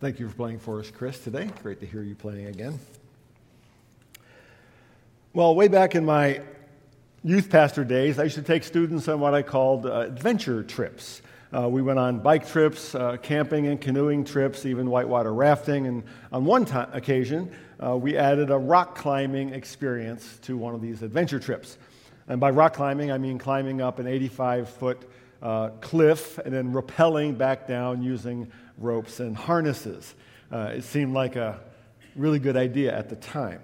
Thank you for playing for us, Chris, today. Great to hear you playing again. Well, way back in my youth pastor days, I used to take students on what I called uh, adventure trips. Uh, we went on bike trips, uh, camping and canoeing trips, even whitewater rafting. And on one t- occasion, uh, we added a rock climbing experience to one of these adventure trips. And by rock climbing, I mean climbing up an 85 foot uh, cliff and then rappelling back down using ropes and harnesses. Uh, it seemed like a really good idea at the time.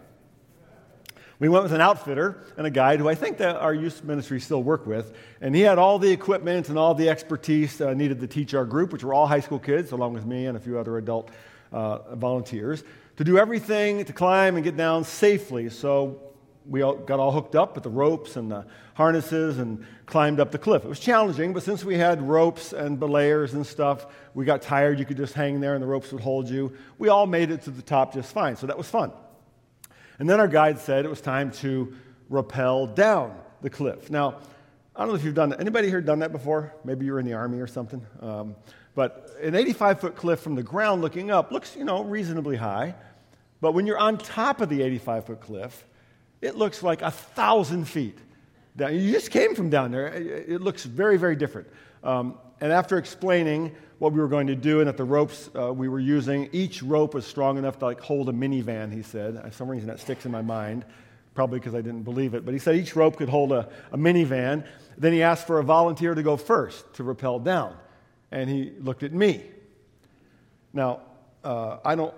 We went with an outfitter and a guide who I think that our youth ministry still work with, and he had all the equipment and all the expertise uh, needed to teach our group, which were all high school kids, along with me and a few other adult uh, volunteers, to do everything to climb and get down safely. So we all got all hooked up with the ropes and the harnesses and climbed up the cliff. It was challenging, but since we had ropes and belayers and stuff, we got tired. You could just hang there and the ropes would hold you. We all made it to the top just fine, so that was fun. And then our guide said it was time to rappel down the cliff. Now, I don't know if you've done that. Anybody here done that before? Maybe you were in the army or something. Um, but an 85 foot cliff from the ground looking up looks, you know, reasonably high. But when you're on top of the 85 foot cliff, it looks like a thousand feet. Down. You just came from down there. It looks very, very different. Um, and after explaining what we were going to do and that the ropes uh, we were using, each rope was strong enough to like hold a minivan, he said. For some reason that sticks in my mind, probably because I didn't believe it. But he said each rope could hold a, a minivan. Then he asked for a volunteer to go first to rappel down. And he looked at me. Now, uh, I don't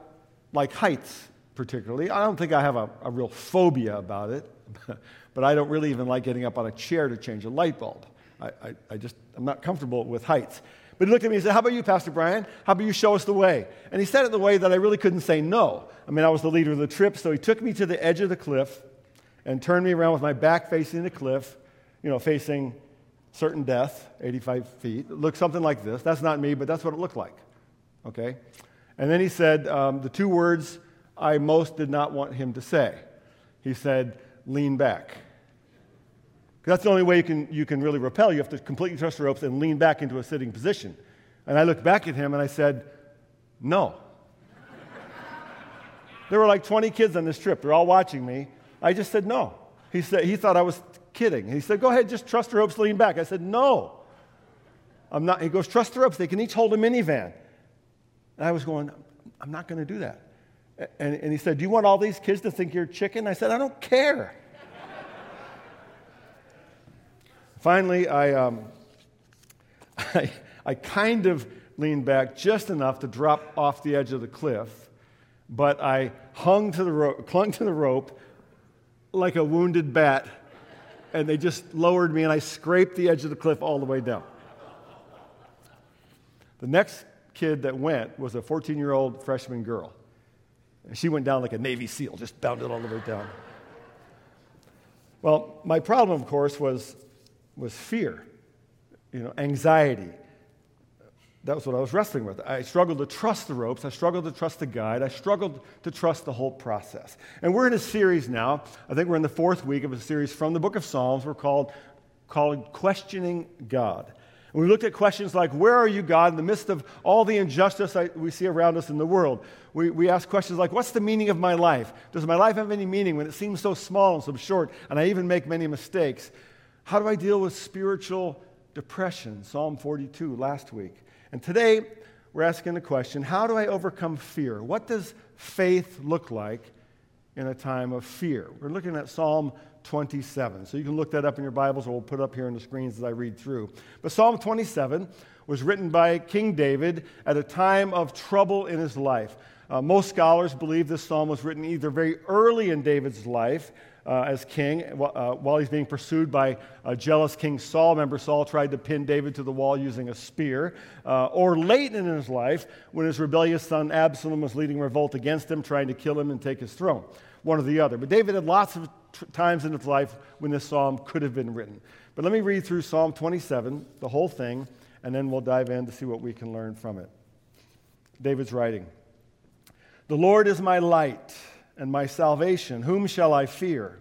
like heights particularly. I don't think I have a, a real phobia about it, but I don't really even like getting up on a chair to change a light bulb. I, I, I just, I'm not comfortable with heights. But he looked at me and said, How about you, Pastor Brian? How about you show us the way? And he said it in the way that I really couldn't say no. I mean, I was the leader of the trip, so he took me to the edge of the cliff and turned me around with my back facing the cliff, you know, facing certain death, 85 feet. It looked something like this. That's not me, but that's what it looked like. Okay? And then he said um, the two words I most did not want him to say. He said, lean back. That's the only way you can, you can really rappel. You have to completely trust the ropes and lean back into a sitting position. And I looked back at him and I said, no. there were like 20 kids on this trip. They're all watching me. I just said, no. He, said, he thought I was kidding. He said, go ahead, just trust the ropes, lean back. I said, no. I'm not. He goes, trust the ropes. They can each hold a minivan. And I was going, I'm not going to do that. And, and he said, Do you want all these kids to think you're chicken? I said, I don't care. Finally, I, um, I, I kind of leaned back just enough to drop off the edge of the cliff, but I hung to the ro- clung to the rope like a wounded bat, and they just lowered me, and I scraped the edge of the cliff all the way down. The next kid that went was a 14 year old freshman girl. And she went down like a Navy SEAL, just bounded all the way down. Well, my problem, of course, was, was fear, you know, anxiety. That was what I was wrestling with. I struggled to trust the ropes. I struggled to trust the guide. I struggled to trust the whole process. And we're in a series now. I think we're in the fourth week of a series from the book of Psalms. We're called, called Questioning God. We looked at questions like, Where are you, God, in the midst of all the injustice I, we see around us in the world? We, we ask questions like, What's the meaning of my life? Does my life have any meaning when it seems so small and so short, and I even make many mistakes? How do I deal with spiritual depression? Psalm 42 last week. And today, we're asking the question How do I overcome fear? What does faith look like in a time of fear? We're looking at Psalm 27. So you can look that up in your Bibles, or we'll put it up here on the screens as I read through. But Psalm 27 was written by King David at a time of trouble in his life. Uh, most scholars believe this psalm was written either very early in David's life uh, as king, uh, while he's being pursued by a jealous King Saul. Remember, Saul tried to pin David to the wall using a spear. Uh, or late in his life, when his rebellious son Absalom was leading revolt against him, trying to kill him and take his throne. One or the other. But David had lots of times in his life when this psalm could have been written. But let me read through Psalm 27, the whole thing, and then we'll dive in to see what we can learn from it. David's writing The Lord is my light and my salvation. Whom shall I fear?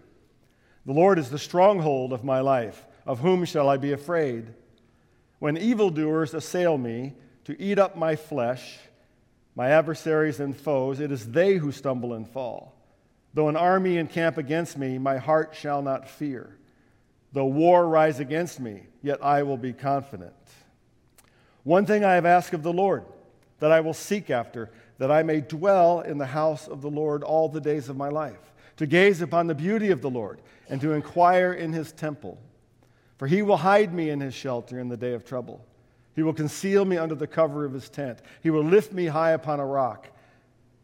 The Lord is the stronghold of my life. Of whom shall I be afraid? When evildoers assail me to eat up my flesh, my adversaries and foes, it is they who stumble and fall. Though an army encamp against me, my heart shall not fear. Though war rise against me, yet I will be confident. One thing I have asked of the Lord, that I will seek after, that I may dwell in the house of the Lord all the days of my life, to gaze upon the beauty of the Lord, and to inquire in his temple. For he will hide me in his shelter in the day of trouble. He will conceal me under the cover of his tent. He will lift me high upon a rock.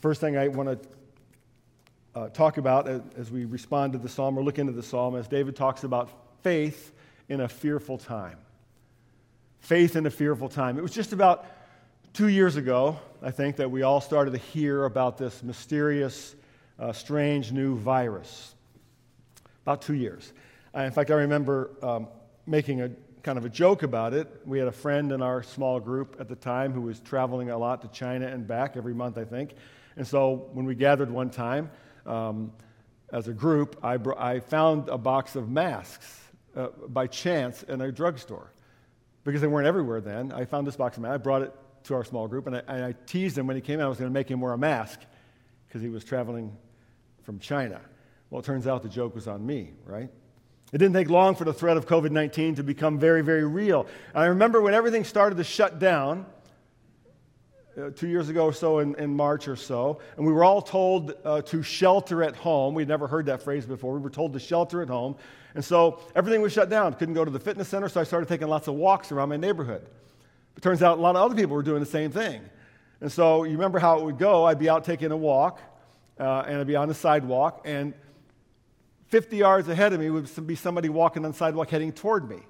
First thing I want to uh, talk about as, as we respond to the psalm or look into the psalm is David talks about faith in a fearful time. Faith in a fearful time. It was just about two years ago, I think, that we all started to hear about this mysterious, uh, strange new virus. About two years. Uh, in fact, I remember um, making a kind of a joke about it. We had a friend in our small group at the time who was traveling a lot to China and back every month, I think. And so when we gathered one time um, as a group, I, br- I, found a box of masks uh, by chance in a drugstore because they weren't everywhere then. I found this box of masks. I brought it to our small group and I, and I teased him when he came out. I was going to make him wear a mask because he was traveling from China. Well, it turns out the joke was on me, right? It didn't take long for the threat of COVID 19 to become very, very real. And I remember when everything started to shut down, uh, two years ago or so in, in, March or so, and we were all told uh, to shelter at home. We'd never heard that phrase before. We were told to shelter at home. And so everything was shut down. Couldn't go to the fitness center, so I started taking lots of walks around my neighborhood. It turns out a lot of other people were doing the same thing. And so you remember how it would go. I'd be out taking a walk, uh, and I'd be on the sidewalk, and 50 yards ahead of me would be somebody walking on the sidewalk heading toward me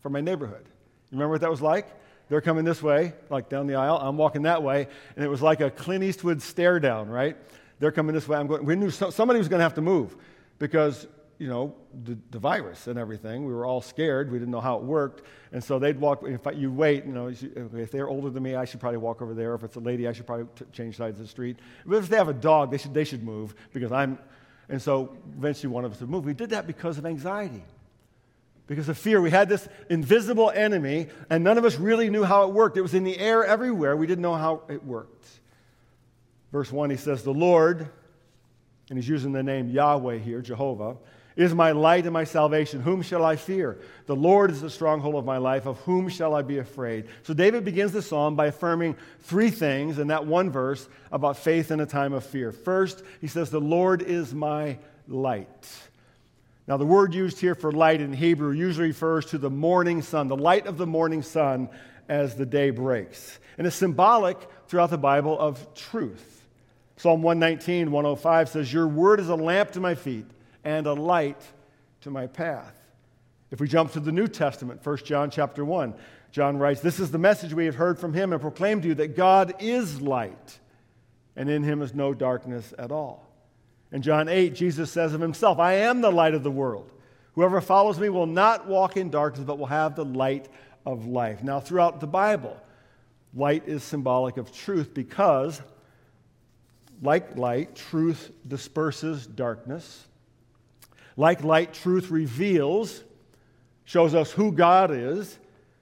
from my neighborhood. You remember what that was like? They're coming this way, like down the aisle. I'm walking that way, and it was like a Clint Eastwood stare down, right? They're coming this way. I'm going. We knew somebody was going to have to move because you know the, the, virus and everything. We were all scared. We didn't know how it worked, and so they'd walk. If you wait, you know, if they're older than me, I should probably walk over there. If it's a lady, I should probably t- change sides of the street. But if they have a dog, they should they should move because I'm and so eventually one of us would move. We did that because of anxiety, because of fear. We had this invisible enemy, and none of us really knew how it worked. It was in the air everywhere. We didn't know how it worked. Verse 1, he says, The Lord, and he's using the name Yahweh here, Jehovah, is my light and my salvation. Whom shall I fear? The Lord is the stronghold of my life. Of whom shall I be afraid? So David begins the psalm by affirming three things in that one verse about faith in a time of fear. First, he says, The Lord is my light. Now, the word used here for light in Hebrew usually refers to the morning sun, the light of the morning sun as the day breaks. And it's symbolic throughout the Bible of truth. Psalm 119, 105 says, Your word is a lamp to my feet and a light to my path. If we jump to the New Testament, 1 John chapter 1, John writes, This is the message we have heard from him and proclaimed to you that God is light, and in him is no darkness at all. In John 8, Jesus says of himself, I am the light of the world. Whoever follows me will not walk in darkness, but will have the light of life. Now, throughout the Bible, light is symbolic of truth because, like light, truth disperses darkness. Like light, truth reveals, shows us who God is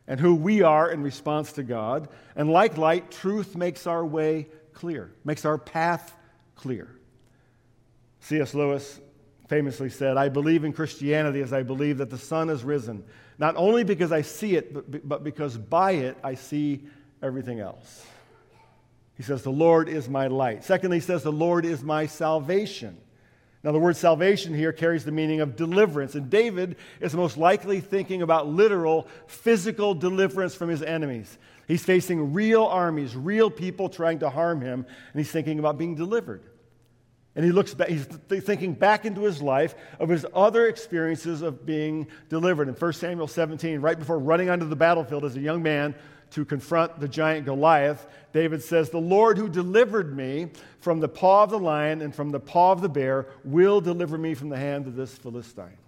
and who we are in response to God. And like light, truth makes our way clear, makes our path clear. C.S. Lewis famously said, I believe in Christianity as I believe that the sun has risen, not only because I see it, but, but because by it I see everything else. He says, The Lord is my light. Secondly, he says, The Lord is my salvation. Now, the word salvation here carries the meaning of deliverance, and David is most likely thinking about literal, physical deliverance from his enemies. He's facing real armies, real people trying to harm him, and he's thinking about being delivered. And he looks back, he's thinking back into his life of his other experiences of being delivered. In 1 Samuel 17, right before running onto the battlefield as a young man to confront the giant Goliath, David says, The Lord who delivered me from the paw of the lion and from the paw of the bear will deliver me from the hand of this Philistine.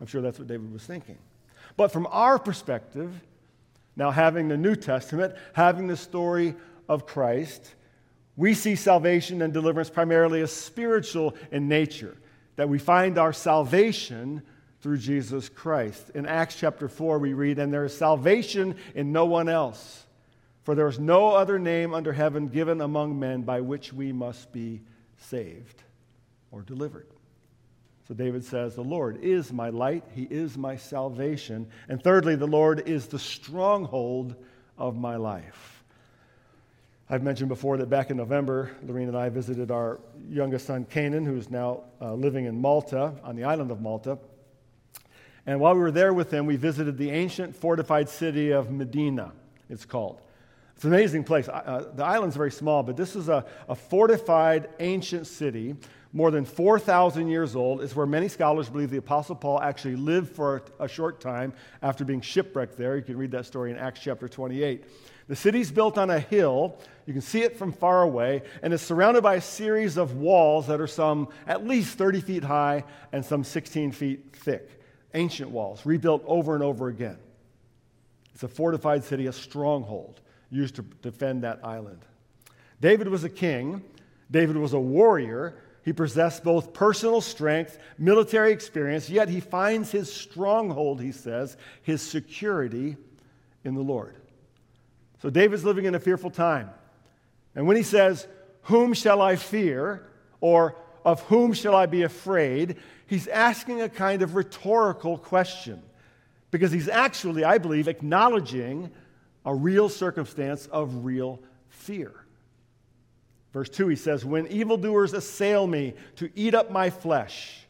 I'm sure that's what David was thinking. But from our perspective, now having the New Testament, having the story of Christ, we see salvation and deliverance primarily as spiritual in nature, that we find our salvation through Jesus Christ. In Acts chapter 4, we read, And there is salvation in no one else, for there is no other name under heaven given among men by which we must be saved or delivered. So David says, The Lord is my light, He is my salvation. And thirdly, the Lord is the stronghold of my life. I've mentioned before that back in November, Lorene and I visited our youngest son, Canaan, who's now uh, living in Malta, on the island of Malta. And while we were there with him, we visited the ancient fortified city of Medina, it's called. It's an amazing place. Uh, the island's very small, but this is a, a fortified ancient city, more than 4,000 years old. It's where many scholars believe the Apostle Paul actually lived for a, a short time after being shipwrecked there. You can read that story in Acts chapter 28. The city's built on a hill. You can see it from far away, and it's surrounded by a series of walls that are some at least 30 feet high and some 16 feet thick ancient walls, rebuilt over and over again. It's a fortified city, a stronghold used to defend that island. David was a king, David was a warrior. He possessed both personal strength, military experience, yet he finds his stronghold, he says, his security in the Lord. So David's living in a fearful time. And when he says, Whom shall I fear? or Of whom shall I be afraid? he's asking a kind of rhetorical question because he's actually, I believe, acknowledging a real circumstance of real fear. Verse 2, he says, When evildoers assail me to eat up my flesh,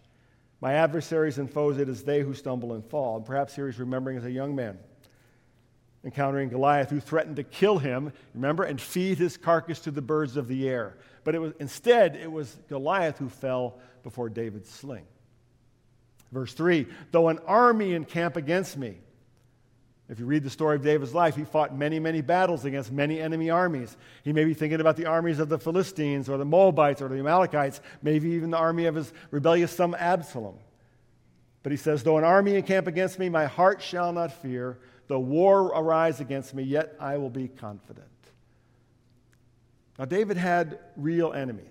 my adversaries and foes, it is they who stumble and fall. And perhaps here he's remembering as a young man, encountering Goliath who threatened to kill him, remember, and feed his carcass to the birds of the air. But it was, instead, it was Goliath who fell before David's sling. Verse 3 Though an army encamp against me, if you read the story of David's life, he fought many, many battles against many enemy armies. He may be thinking about the armies of the Philistines or the Moabites or the Amalekites, maybe even the army of his rebellious son Absalom. But he says, Though an army encamp against me, my heart shall not fear. Though war arise against me, yet I will be confident. Now, David had real enemies.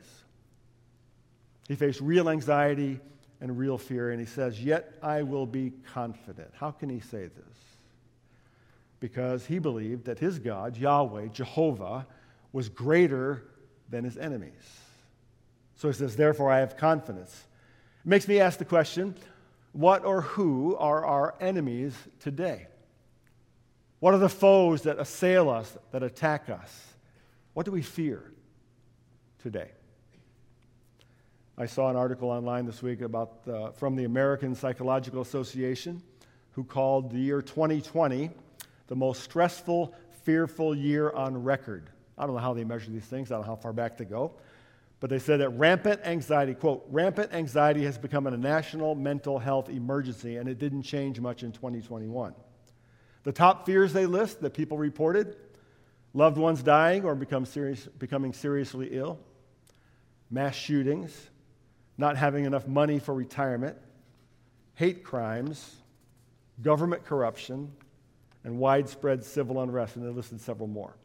He faced real anxiety and real fear. And he says, Yet I will be confident. How can he say this? Because he believed that his God, Yahweh, Jehovah, was greater than his enemies. So he says, Therefore I have confidence. It makes me ask the question what or who are our enemies today? What are the foes that assail us, that attack us? What do we fear today? I saw an article online this week about uh, from the American Psychological Association, who called the year 2020 the most stressful, fearful year on record. I don't know how they measure these things. I don't know how far back they go. But they said that rampant anxiety, quote, rampant anxiety has become a national mental health emergency, and it didn't change much in 2021. The top fears they list that people reported loved ones dying or become serious, becoming seriously ill, mass shootings, not having enough money for retirement, hate crimes, government corruption, and widespread civil unrest. And they listed several more.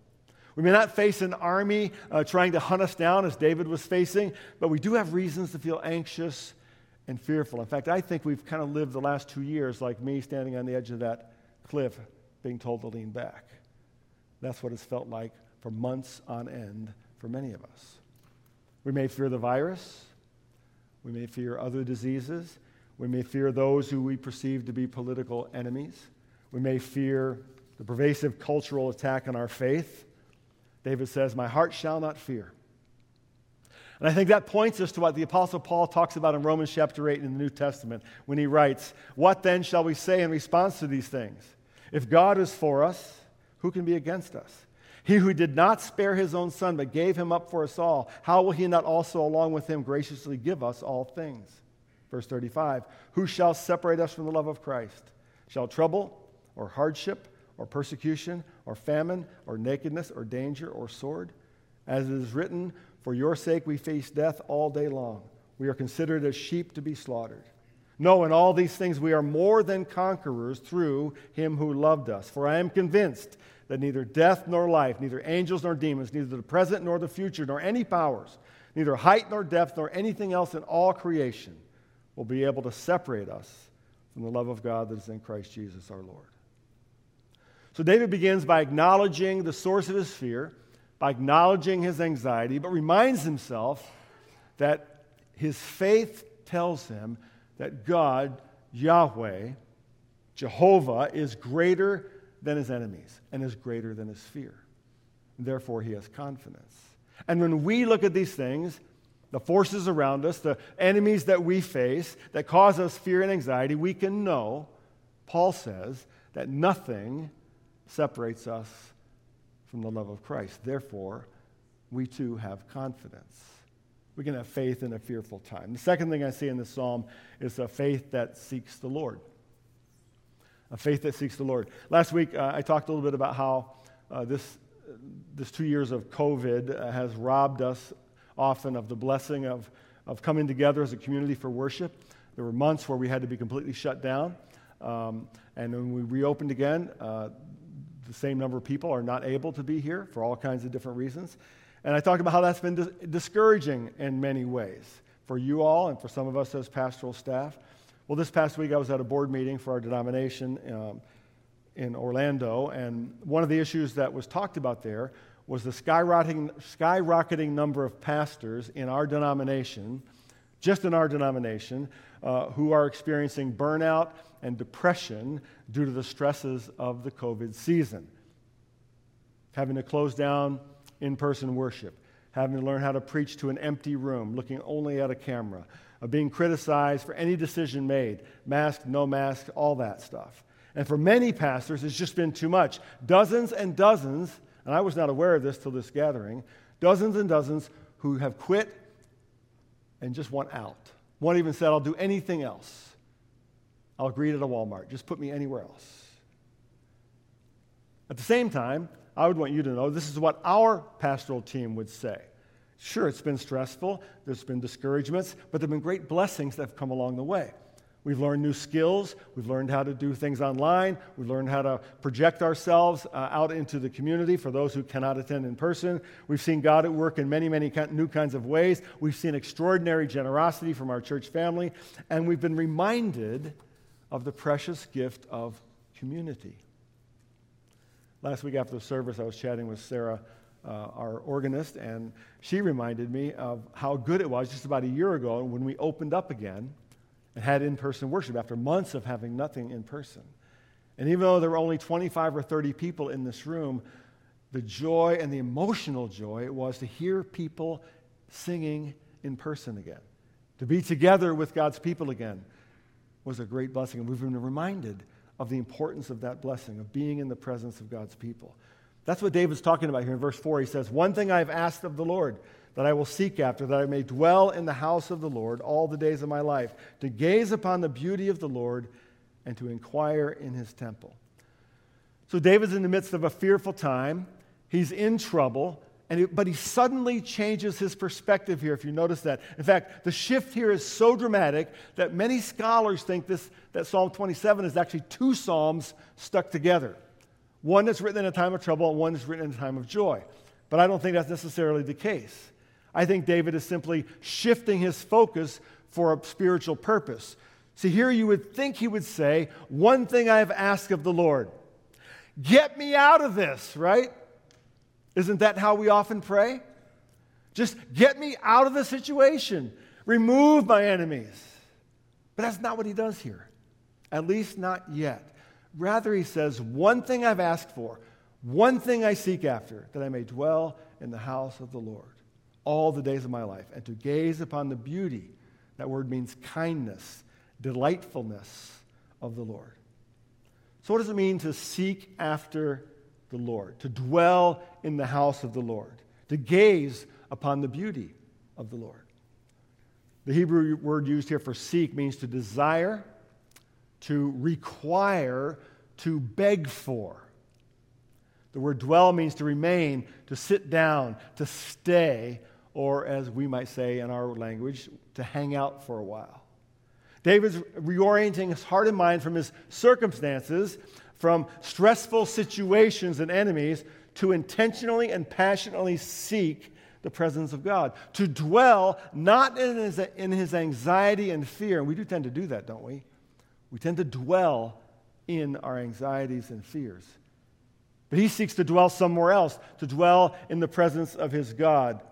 We may not face an army uh, trying to hunt us down as David was facing, but we do have reasons to feel anxious and fearful. In fact, I think we've kind of lived the last two years like me standing on the edge of that cliff being told to lean back. That's what it's felt like for months on end for many of us. We may fear the virus. We may fear other diseases. We may fear those who we perceive to be political enemies. We may fear the pervasive cultural attack on our faith. David says, My heart shall not fear. And I think that points us to what the Apostle Paul talks about in Romans chapter 8 in the New Testament when he writes, What then shall we say in response to these things? If God is for us, who can be against us? He who did not spare his own son, but gave him up for us all, how will he not also, along with him, graciously give us all things? Verse 35 Who shall separate us from the love of Christ? Shall trouble, or hardship, or persecution, or famine, or nakedness, or danger, or sword? As it is written, For your sake we face death all day long. We are considered as sheep to be slaughtered. No, in all these things we are more than conquerors through him who loved us. For I am convinced that neither death nor life, neither angels nor demons, neither the present nor the future, nor any powers, neither height nor depth, nor anything else in all creation will be able to separate us from the love of God that is in Christ Jesus our Lord. So David begins by acknowledging the source of his fear, by acknowledging his anxiety, but reminds himself that his faith tells him that God, Yahweh, Jehovah, is greater than his enemies and is greater than his fear. Therefore, he has confidence. And when we look at these things, the forces around us, the enemies that we face that cause us fear and anxiety, we can know, Paul says, that nothing separates us from the love of Christ. Therefore, we too have confidence. We can have faith in a fearful time. The second thing I see in this psalm is a faith that seeks the Lord. A faith that seeks the Lord. Last week, uh, I talked a little bit about how uh, this, this two years of COVID uh, has robbed us often of the blessing of, of coming together as a community for worship. There were months where we had to be completely shut down. Um, and when we reopened again, uh, the same number of people are not able to be here for all kinds of different reasons. And I talked about how that's been dis- discouraging in many ways for you all and for some of us as pastoral staff. Well, this past week I was at a board meeting for our denomination um, in Orlando, and one of the issues that was talked about there was the skyrocketing, skyrocketing number of pastors in our denomination, just in our denomination, uh, who are experiencing burnout and depression due to the stresses of the COVID season. Having to close down in person worship, having to learn how to preach to an empty room, looking only at a camera, of being criticized for any decision made mask, no mask, all that stuff. And for many pastors, it's just been too much. Dozens and dozens, and I was not aware of this till this gathering, dozens and dozens who have quit and just want out. One even said, I'll do anything else. I'll greet at a Walmart. Just put me anywhere else. At the same time, I would want you to know this is what our pastoral team would say. Sure, it's been stressful, there's been discouragements, but there have been great blessings that have come along the way. We've learned new skills. We've learned how to do things online. We've learned how to project ourselves uh, out into the community for those who cannot attend in person. We've seen God at work in many, many new kinds of ways. We've seen extraordinary generosity from our church family. And we've been reminded of the precious gift of community. Last week after the service, I was chatting with Sarah, uh, our organist, and she reminded me of how good it was just about a year ago when we opened up again and had in person worship after months of having nothing in person. And even though there were only 25 or 30 people in this room, the joy and the emotional joy it was to hear people singing in person again, to be together with God's people again was a great blessing. And we've been reminded of the importance of that blessing, of being in the presence of God's people. That's what David's talking about here in verse 4. He says, One thing I have asked of the Lord that I will seek after, that I may dwell in the house of the Lord all the days of my life, to gaze upon the beauty of the Lord and to inquire in his temple. So David's in the midst of a fearful time. He's in trouble, and but he suddenly changes his perspective here, if you notice that. In fact, the shift here is so dramatic that many scholars think this, that Psalm 27 is actually two psalms stuck together. One that's written in a time of trouble, and one that's written in a time of joy. But I don't think that's necessarily the case. I think David is simply shifting his focus for a spiritual purpose. See, here you would think he would say, One thing I have asked of the Lord, get me out of this, right? Isn't that how we often pray? Just get me out of the situation, remove my enemies. But that's not what he does here, at least not yet. Rather, he says, One thing I've asked for, One thing I seek after, that I may dwell in the house of the Lord all the days of my life, and to gaze upon the beauty, that word means kindness, delightfulness of the Lord. So, what does it mean to seek after the Lord, to dwell in the house of the Lord, to gaze upon the beauty of the Lord? The Hebrew word used here for seek means to desire, to require, to beg for. The word dwell means to remain, to sit down, to stay, or as we might say in our language, to hang out for a while. David's reorienting his heart and mind from his circumstances, from stressful situations and enemies, to intentionally and passionately seek the presence of God. To dwell not in his, in his anxiety and fear. And we do tend to do that, don't we? We tend to dwell in our anxieties and fears. But he seeks to dwell somewhere else, to dwell in the presence of his God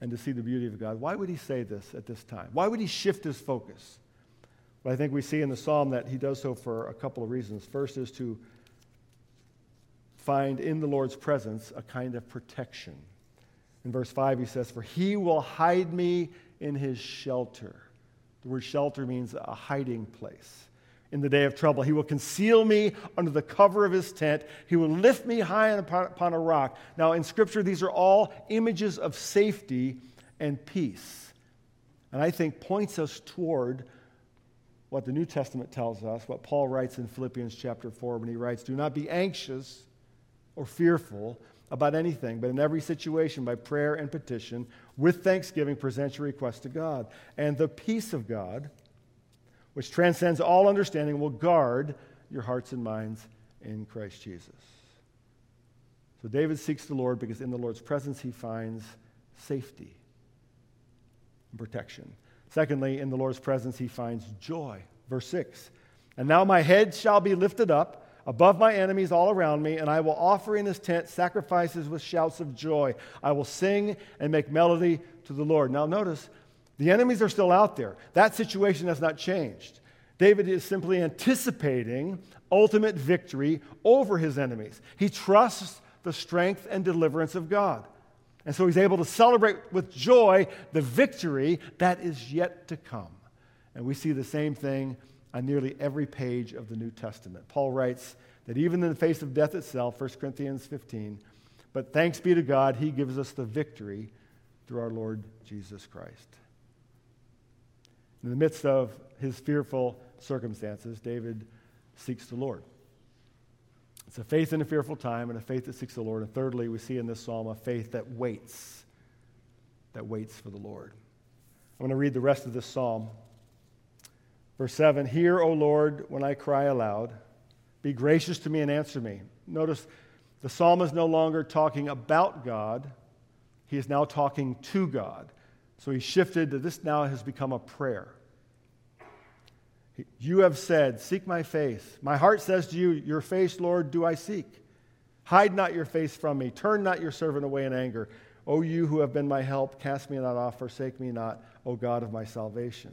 and to see the beauty of God. Why would he say this at this time? Why would he shift his focus? Well, I think we see in the psalm that he does so for a couple of reasons. First is to find in the Lord's presence a kind of protection. In verse 5, he says, For he will hide me in his shelter. The word shelter means a hiding place in the day of trouble. He will conceal me under the cover of his tent. He will lift me high upon, a rock. Now, in Scripture, these are all images of safety and peace. And I think points us toward what the New Testament tells us, what Paul writes in Philippians chapter 4 when he writes, Do not be anxious or fearful about anything, but in every situation, by prayer and petition, with thanksgiving, present your request to God. And the peace of God, which transcends all understanding, will guard your hearts and minds in Christ Jesus. So David seeks the Lord because in the Lord's presence he finds safety and protection. Secondly, in the Lord's presence he finds joy. Verse 6 And now my head shall be lifted up above my enemies all around me, and I will offer in his tent sacrifices with shouts of joy. I will sing and make melody to the Lord. Now, notice the enemies are still out there. That situation has not changed. David is simply anticipating ultimate victory over his enemies. He trusts the strength and deliverance of God. And so he's able to celebrate with joy the victory that is yet to come. And we see the same thing on nearly every page of the New Testament. Paul writes that even in the face of death itself, 1 Corinthians 15, but thanks be to God, he gives us the victory through our Lord Jesus Christ. In the midst of his fearful circumstances, David seeks the Lord. It's a faith in a fearful time and a faith that seeks the Lord. And thirdly, we see in this psalm a faith that waits, that waits for the Lord. I'm going to read the rest of this psalm. Verse 7 Hear, O Lord, when I cry aloud. Be gracious to me and answer me. Notice the psalm is no longer talking about God, he is now talking to God. So he shifted to this now has become a prayer. You have said, Seek my face. My heart says to you, Your face, Lord, do I seek. Hide not your face from me. Turn not your servant away in anger. O you who have been my help, cast me not off, forsake me not, O God of my salvation.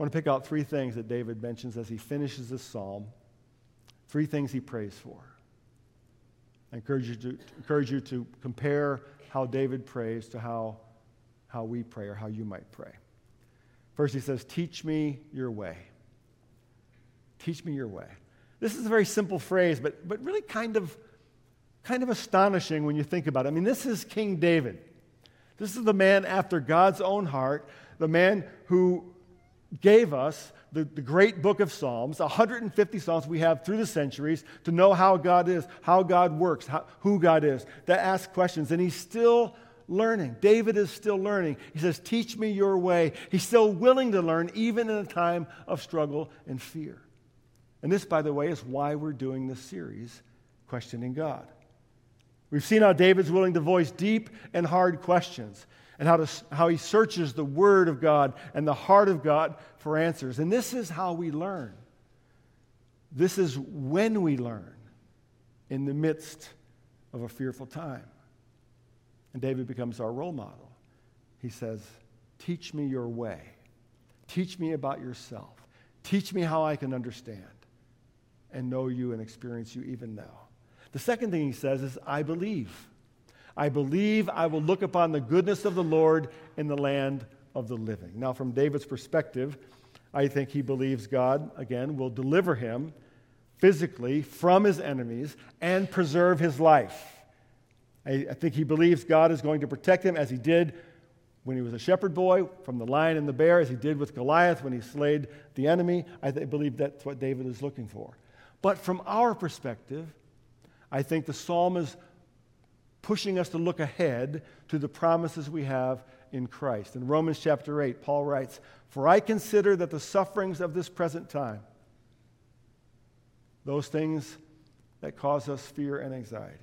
I want to pick out three things that David mentions as he finishes this psalm. Three things he prays for. I encourage you to, encourage you to compare how David prays to how, how we pray or how you might pray. First, he says, Teach me your way. Teach me your way. This is a very simple phrase, but, but really kind of, kind of astonishing when you think about it. I mean, this is King David. This is the man after God's own heart, the man who gave us the, the great book of Psalms, 150 Psalms we have through the centuries to know how God is, how God works, how, who God is, to ask questions. And he's still learning. David is still learning. He says, Teach me your way. He's still willing to learn, even in a time of struggle and fear. And this, by the way, is why we're doing this series, Questioning God. We've seen how David's willing to voice deep and hard questions and how, to, how he searches the Word of God and the heart of God for answers. And this is how we learn. This is when we learn in the midst of a fearful time. And David becomes our role model. He says, Teach me your way. Teach me about yourself. Teach me how I can understand and know you and experience you even now. The second thing he says is, I believe. I believe I will look upon the goodness of the Lord in the land of the living. Now, from David's perspective, I think he believes God, again, will deliver him physically from his enemies and preserve his life. I, I, think he believes God is going to protect him as he did when he was a shepherd boy from the lion and the bear, as he did with Goliath when he slayed the enemy. I th- believe that's what David is looking for. But from our perspective, I think the psalm is pushing us to look ahead to the promises we have in Christ. In Romans chapter 8, Paul writes, For I consider that the sufferings of this present time, those things that cause us fear and anxiety,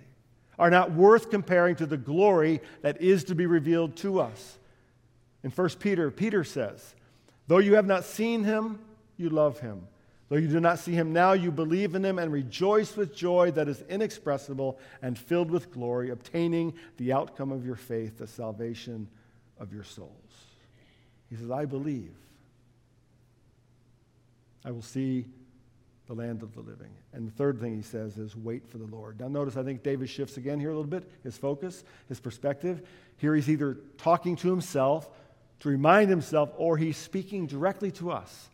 are not worth comparing to the glory that is to be revealed to us. In 1 Peter, Peter says, Though you have not seen him, you love him. Though you do not see him now, you believe in him and rejoice with joy that is inexpressible and filled with glory, obtaining the outcome of your faith, the salvation of your souls. He says, I believe. I will see the land of the living. And the third thing he says is wait for the Lord. Now, notice I think David shifts again here a little bit, his focus, his perspective. Here he's either talking to himself to remind himself, or he's speaking directly to us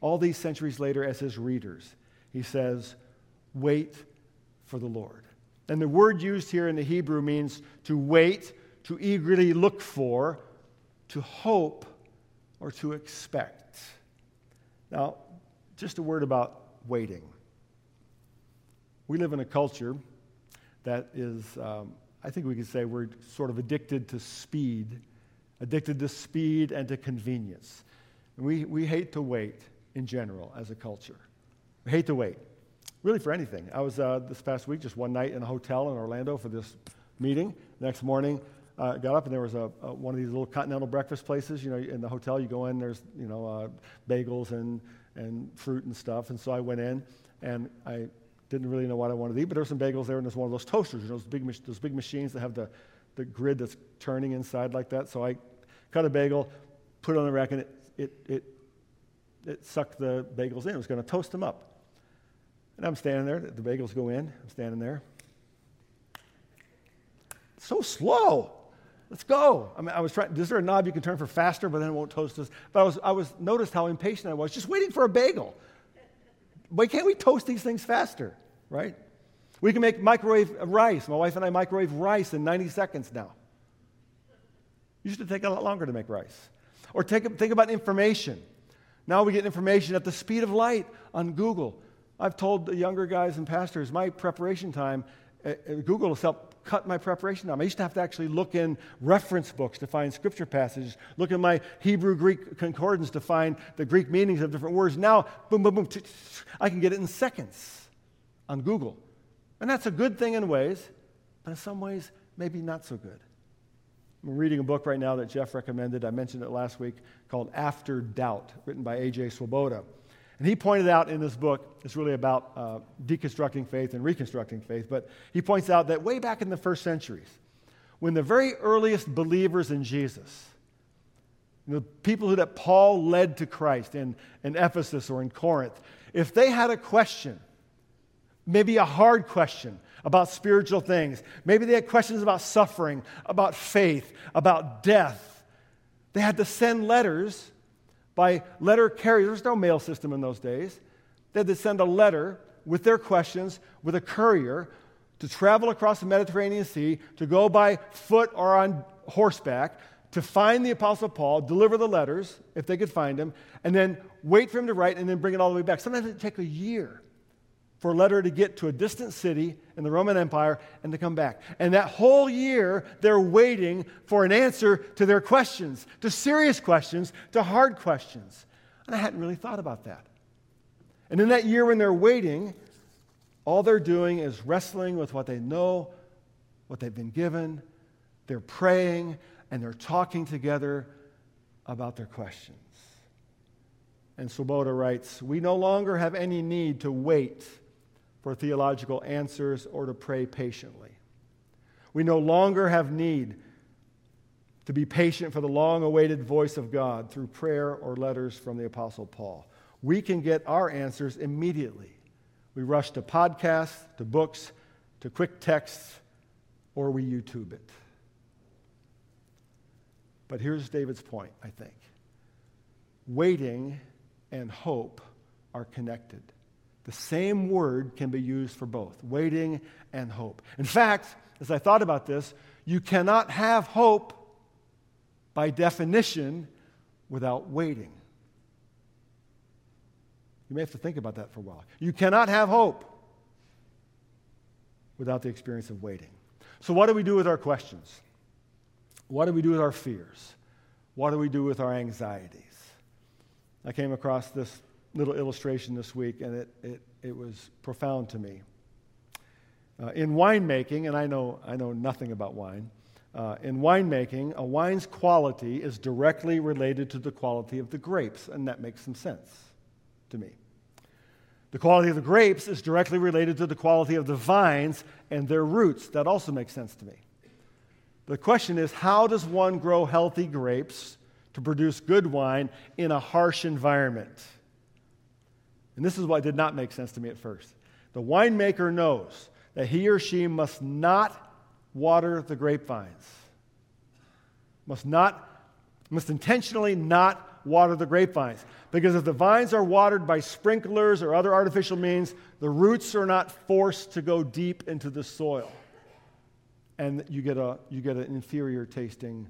all these centuries later as his readers. He says, Wait for the Lord. And the word used here in the Hebrew means to wait, to eagerly look for, to hope, or to expect. Now, just a word about waiting. We live in a culture that is, um, I think we could say, we're sort of addicted to speed, addicted to speed and to convenience. And We, we hate to wait in general as a culture. We hate to wait, really for anything. I was uh, this past week just one night in a hotel in Orlando for this meeting. next morning, uh, got up and there was a, a, one of these little continental breakfast places. You know, in the hotel you go in, there's you know uh, bagels and and fruit and stuff. And so I went in and I didn't really know what I wanted to eat, but there were some bagels there and there's one of those toasters, you know, those big those big machines that have the the grid that's turning inside like that. So I cut a bagel, put it on the rack, and it it, it it sucked the bagels in. It was going to toast them up. And I'm standing there. The bagels go in. I'm standing there. so slow. Let's go. I mean, I was trying. Is there a knob you can turn for faster, but then it won't toast us? But I was, I was noticed how impatient I was, just waiting for a bagel. Why can't we toast these things faster, right? We can make microwave rice. My wife and I microwave rice in 90 seconds now. Used to take a lot longer to make rice. Or take, think about information. Now we get information at the speed of light on Google. I've told the younger guys and pastors my preparation time, uh, uh, Google has helped cut my preparation time. I used to have to actually look in reference books to find scripture passages, look in my Hebrew Greek concordance to find the Greek meanings of different words. Now, boom, boom, boom, I can get it in seconds on Google. And that's a good thing in ways, but in some ways, maybe not so good. I'm reading a book right now that Jeff recommended. I mentioned it last week called After Doubt, written by A.J. Swoboda. And he pointed out in this book, it's really about uh, deconstructing faith and reconstructing faith, but he points out that way back in the first centuries, when the very earliest believers in Jesus, the people that Paul led to Christ in, in Ephesus or in Corinth, if they had a question, maybe a hard question, about spiritual things. Maybe they had questions about suffering, about faith, about death. They had to send letters by letter carriers. There was no mail system in those days. They had to send a letter with their questions with a courier to travel across the Mediterranean Sea, to go by foot or on horseback, to find the Apostle Paul, deliver the letters, if they could find him, and then wait for him to write and then bring it all the way back. Sometimes it would take a year for a letter to get to a distant city in the Roman Empire and to come back. And that whole year, they're waiting for an answer to their questions, to serious questions, to hard questions. And I hadn't really thought about that. And in that year when they're waiting, all they're doing is wrestling with what they know what they've been given, they're praying, and they're talking together about their questions. And Swoboda writes We no longer have any need to wait for theological answers or to pray patiently. We no longer have need to be patient for the long awaited voice of God through prayer or letters from the Apostle Paul. We can get our answers immediately. We rush to podcasts, to books, to quick texts, or we YouTube it. But here's David's point, I think. Waiting and hope are connected. The same word can be used for both waiting and hope. In fact, as I thought about this, you cannot have hope by definition without waiting. You may have to think about that for a while. You cannot have hope without the experience of waiting. So, what do we do with our questions? What do we do with our fears? What do we do with our anxieties? I came across this little illustration this week, and it, it, it was profound to me. Uh, in winemaking, and I know, I know nothing about wine, uh, in winemaking, a wine's quality is directly related to the quality of the grapes, and that makes some sense to me. The quality of the grapes is directly related to the quality of the vines and their roots. That also makes sense to me. The question is how does one grow healthy grapes to produce good wine in a harsh environment? And this is what did not make sense to me at first. The winemaker knows that he or she must not water the grapevines, must not, must intentionally not water the grapevines. Because if the vines are watered by sprinklers or other artificial means, the roots are not forced to go deep into the soil and you get, a, you get an inferior tasting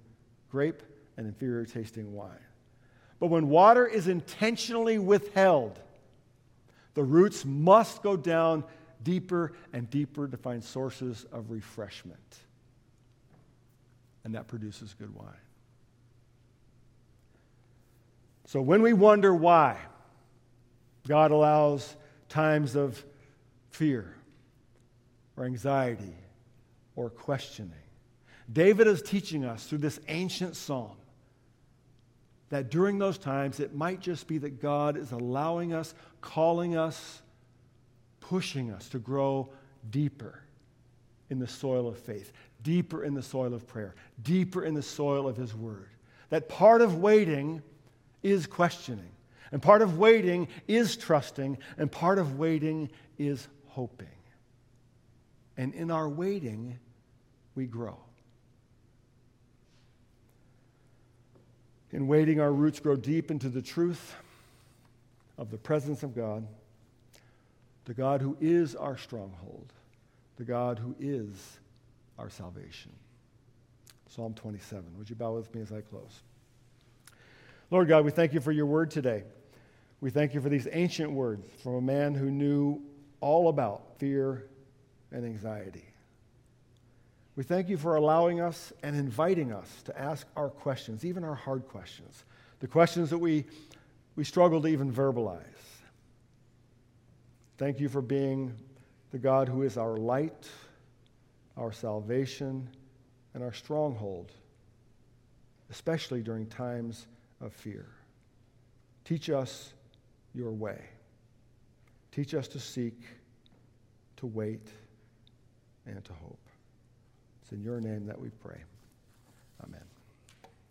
grape and inferior tasting wine. But when water is intentionally withheld, the roots must go down deeper and deeper to find sources of refreshment. And that produces good wine. So when we wonder why God allows times of fear or anxiety or questioning. David is teaching us through this ancient psalm that during those times it might just be that God is allowing us, calling us, pushing us to grow deeper in the soil of faith, deeper in the soil of prayer, deeper in the soil of His Word. That part of waiting is questioning, and part of waiting is trusting, and part of waiting is hoping. And in our waiting, we grow. In waiting, our roots grow deep into the truth of the presence of God, the God who is our stronghold, the God who is our salvation. Psalm 27. Would you bow with me as I close? Lord God, we thank you for your word today. We thank you for these ancient words from a man who knew all about fear and anxiety. We thank you for allowing us and inviting us to ask our questions, even our hard questions, the questions that we, we struggle to even verbalize. Thank you for being the God who is our light, our salvation, and our stronghold, especially during times of fear. Teach us your way. Teach us to seek, to wait, and to hope. It's in your name that we pray.